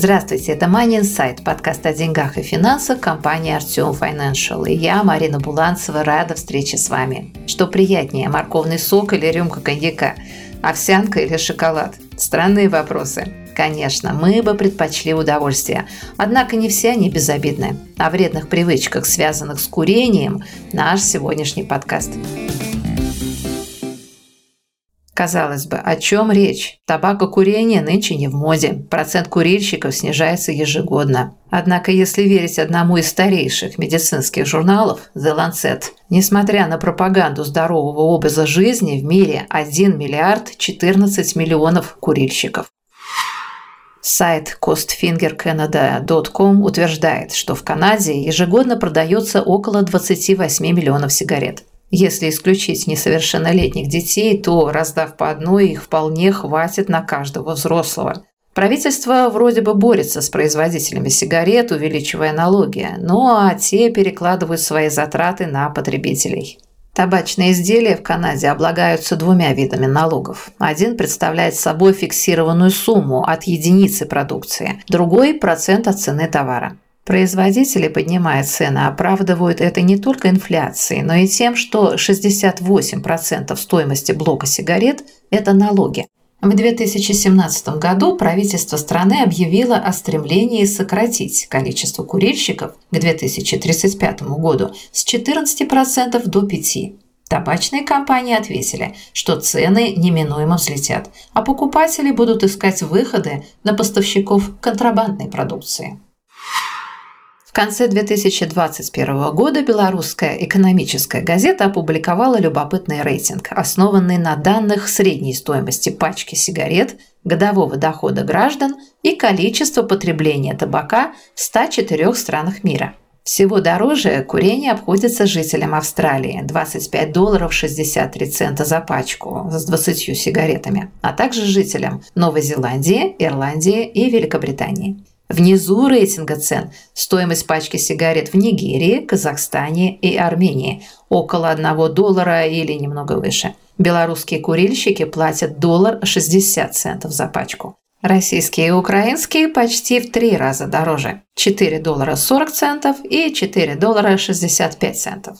Здравствуйте, это Money Insight, подкаст о деньгах и финансах компании Артем Financial. И я, Марина Буланцева, рада встрече с вами. Что приятнее, морковный сок или рюмка коньяка? Овсянка или шоколад? Странные вопросы. Конечно, мы бы предпочли удовольствие. Однако не все они безобидны. О вредных привычках, связанных с курением, наш сегодняшний подкаст. Казалось бы, о чем речь? Табакокурение нынче не в моде. Процент курильщиков снижается ежегодно. Однако, если верить одному из старейших медицинских журналов The Lancet, несмотря на пропаганду здорового образа жизни, в мире 1 миллиард 14 миллионов курильщиков. Сайт costfingercanada.com утверждает, что в Канаде ежегодно продается около 28 миллионов сигарет. Если исключить несовершеннолетних детей, то, раздав по одной, их вполне хватит на каждого взрослого. Правительство вроде бы борется с производителями сигарет, увеличивая налоги, ну а те перекладывают свои затраты на потребителей. Табачные изделия в Канаде облагаются двумя видами налогов. Один представляет собой фиксированную сумму от единицы продукции, другой – процент от цены товара. Производители, поднимая цены, оправдывают это не только инфляцией, но и тем, что 68% стоимости блока сигарет – это налоги. В 2017 году правительство страны объявило о стремлении сократить количество курильщиков к 2035 году с 14% до 5%. Табачные компании ответили, что цены неминуемо взлетят, а покупатели будут искать выходы на поставщиков контрабандной продукции конце 2021 года белорусская экономическая газета опубликовала любопытный рейтинг, основанный на данных средней стоимости пачки сигарет, годового дохода граждан и количества потребления табака в 104 странах мира. Всего дороже курение обходится жителям Австралии – 25 долларов 63 цента за пачку с 20 сигаретами, а также жителям Новой Зеландии, Ирландии и Великобритании. Внизу рейтинга цен стоимость пачки сигарет в Нигерии, Казахстане и Армении – около 1 доллара или немного выше. Белорусские курильщики платят доллар 60 центов за пачку. Российские и украинские почти в три раза дороже – 4 доллара 40 центов и 4 доллара 65 центов.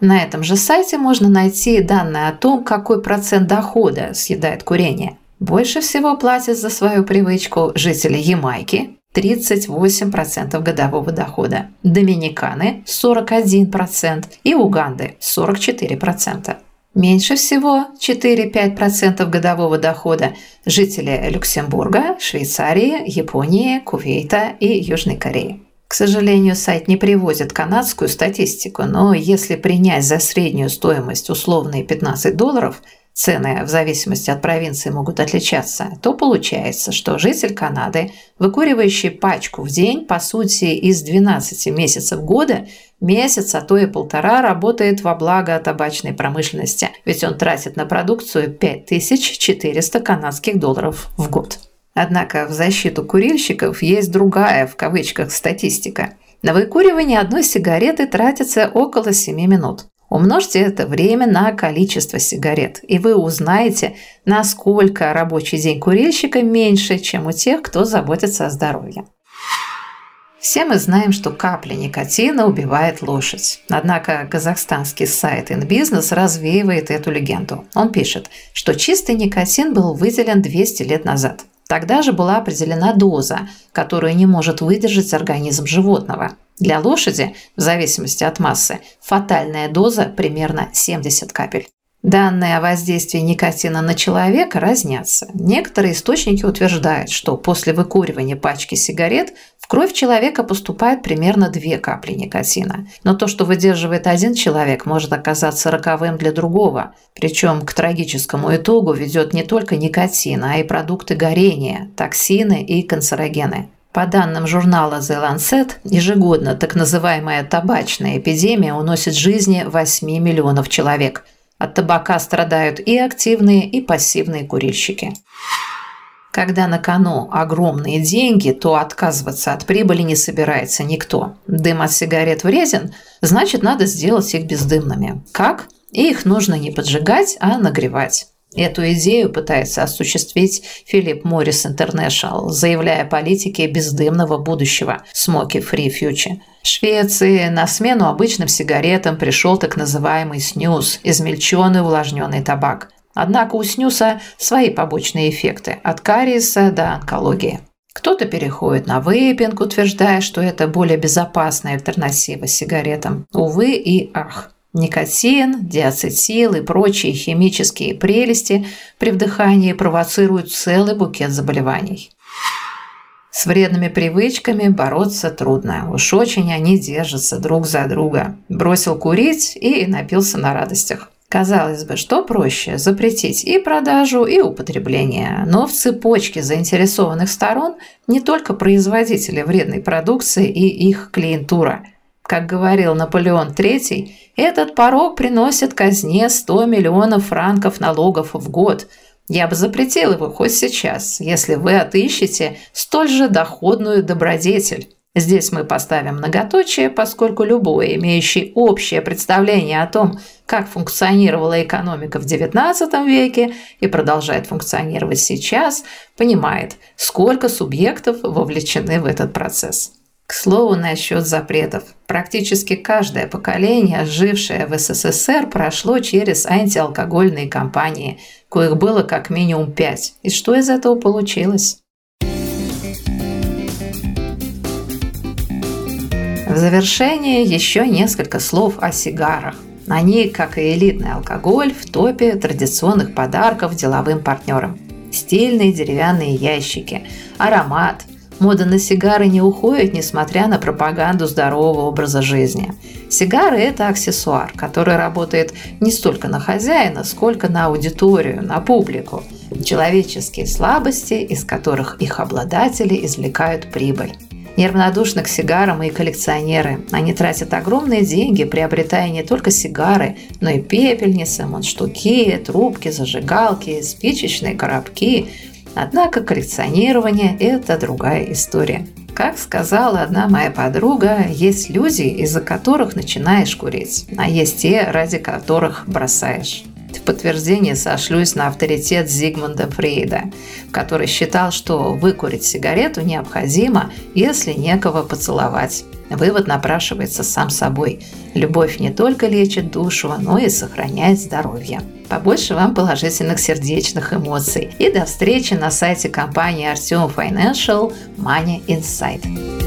На этом же сайте можно найти данные о том, какой процент дохода съедает курение. Больше всего платят за свою привычку жители Ямайки 38% годового дохода, Доминиканы 41% и Уганды 44%. Меньше всего 4-5% годового дохода жители Люксембурга, Швейцарии, Японии, Кувейта и Южной Кореи. К сожалению, сайт не приводит канадскую статистику, но если принять за среднюю стоимость условные 15 долларов – цены в зависимости от провинции могут отличаться, то получается, что житель Канады, выкуривающий пачку в день, по сути, из 12 месяцев года, месяц, а то и полтора работает во благо табачной промышленности, ведь он тратит на продукцию 5400 канадских долларов в год. Однако в защиту курильщиков есть другая, в кавычках, статистика. На выкуривание одной сигареты тратится около 7 минут. Умножьте это время на количество сигарет, и вы узнаете, насколько рабочий день курильщика меньше, чем у тех, кто заботится о здоровье. Все мы знаем, что капля никотина убивает лошадь. Однако казахстанский сайт InBusiness развеивает эту легенду. Он пишет, что чистый никотин был выделен 200 лет назад. Тогда же была определена доза, которую не может выдержать организм животного. Для лошади, в зависимости от массы, фатальная доза примерно 70 капель. Данные о воздействии никотина на человека разнятся. Некоторые источники утверждают, что после выкуривания пачки сигарет в кровь человека поступает примерно 2 капли никотина. Но то, что выдерживает один человек, может оказаться роковым для другого. Причем к трагическому итогу ведет не только никотин, а и продукты горения, токсины и канцерогены. По данным журнала The Lancet, ежегодно так называемая табачная эпидемия уносит жизни 8 миллионов человек – от табака страдают и активные, и пассивные курильщики. Когда на кону огромные деньги, то отказываться от прибыли не собирается никто. Дым от сигарет врезен, значит, надо сделать их бездымными. Как? Их нужно не поджигать, а нагревать. Эту идею пытается осуществить Филипп Моррис Интернешнл, заявляя политике бездымного будущего – Smoky Free Future. В Швеции на смену обычным сигаретам пришел так называемый снюс – измельченный увлажненный табак. Однако у снюса свои побочные эффекты – от кариеса до онкологии. Кто-то переходит на вейпинг, утверждая, что это более безопасная альтернатива сигаретам. Увы и ах. Никотин, диацетил и прочие химические прелести при вдыхании провоцируют целый букет заболеваний. С вредными привычками бороться трудно. Уж очень они держатся друг за друга. Бросил курить и напился на радостях. Казалось бы, что проще – запретить и продажу, и употребление. Но в цепочке заинтересованных сторон не только производители вредной продукции и их клиентура – как говорил Наполеон III, этот порог приносит казне 100 миллионов франков налогов в год. Я бы запретил его хоть сейчас, если вы отыщете столь же доходную добродетель. Здесь мы поставим многоточие, поскольку любой, имеющий общее представление о том, как функционировала экономика в XIX веке и продолжает функционировать сейчас, понимает, сколько субъектов вовлечены в этот процесс. К слову, насчет запретов. Практически каждое поколение, жившее в СССР, прошло через антиалкогольные кампании, коих было как минимум пять. И что из этого получилось? В завершение еще несколько слов о сигарах. Они, как и элитный алкоголь, в топе традиционных подарков деловым партнерам. Стильные деревянные ящики, аромат, Мода на сигары не уходит, несмотря на пропаганду здорового образа жизни. Сигары – это аксессуар, который работает не столько на хозяина, сколько на аудиторию, на публику. Человеческие слабости, из которых их обладатели извлекают прибыль. Неравнодушны к сигарам и коллекционеры. Они тратят огромные деньги, приобретая не только сигары, но и пепельницы, мундштуки, трубки, зажигалки, спичечные коробки, Однако коллекционирование – это другая история. Как сказала одна моя подруга, есть люди, из-за которых начинаешь курить, а есть те, ради которых бросаешь. В подтверждение сошлюсь на авторитет Зигмунда Фрейда, который считал, что выкурить сигарету необходимо, если некого поцеловать. Вывод напрашивается сам собой. Любовь не только лечит душу, но и сохраняет здоровье. Побольше вам положительных сердечных эмоций. И до встречи на сайте компании Artium Financial Money Insight.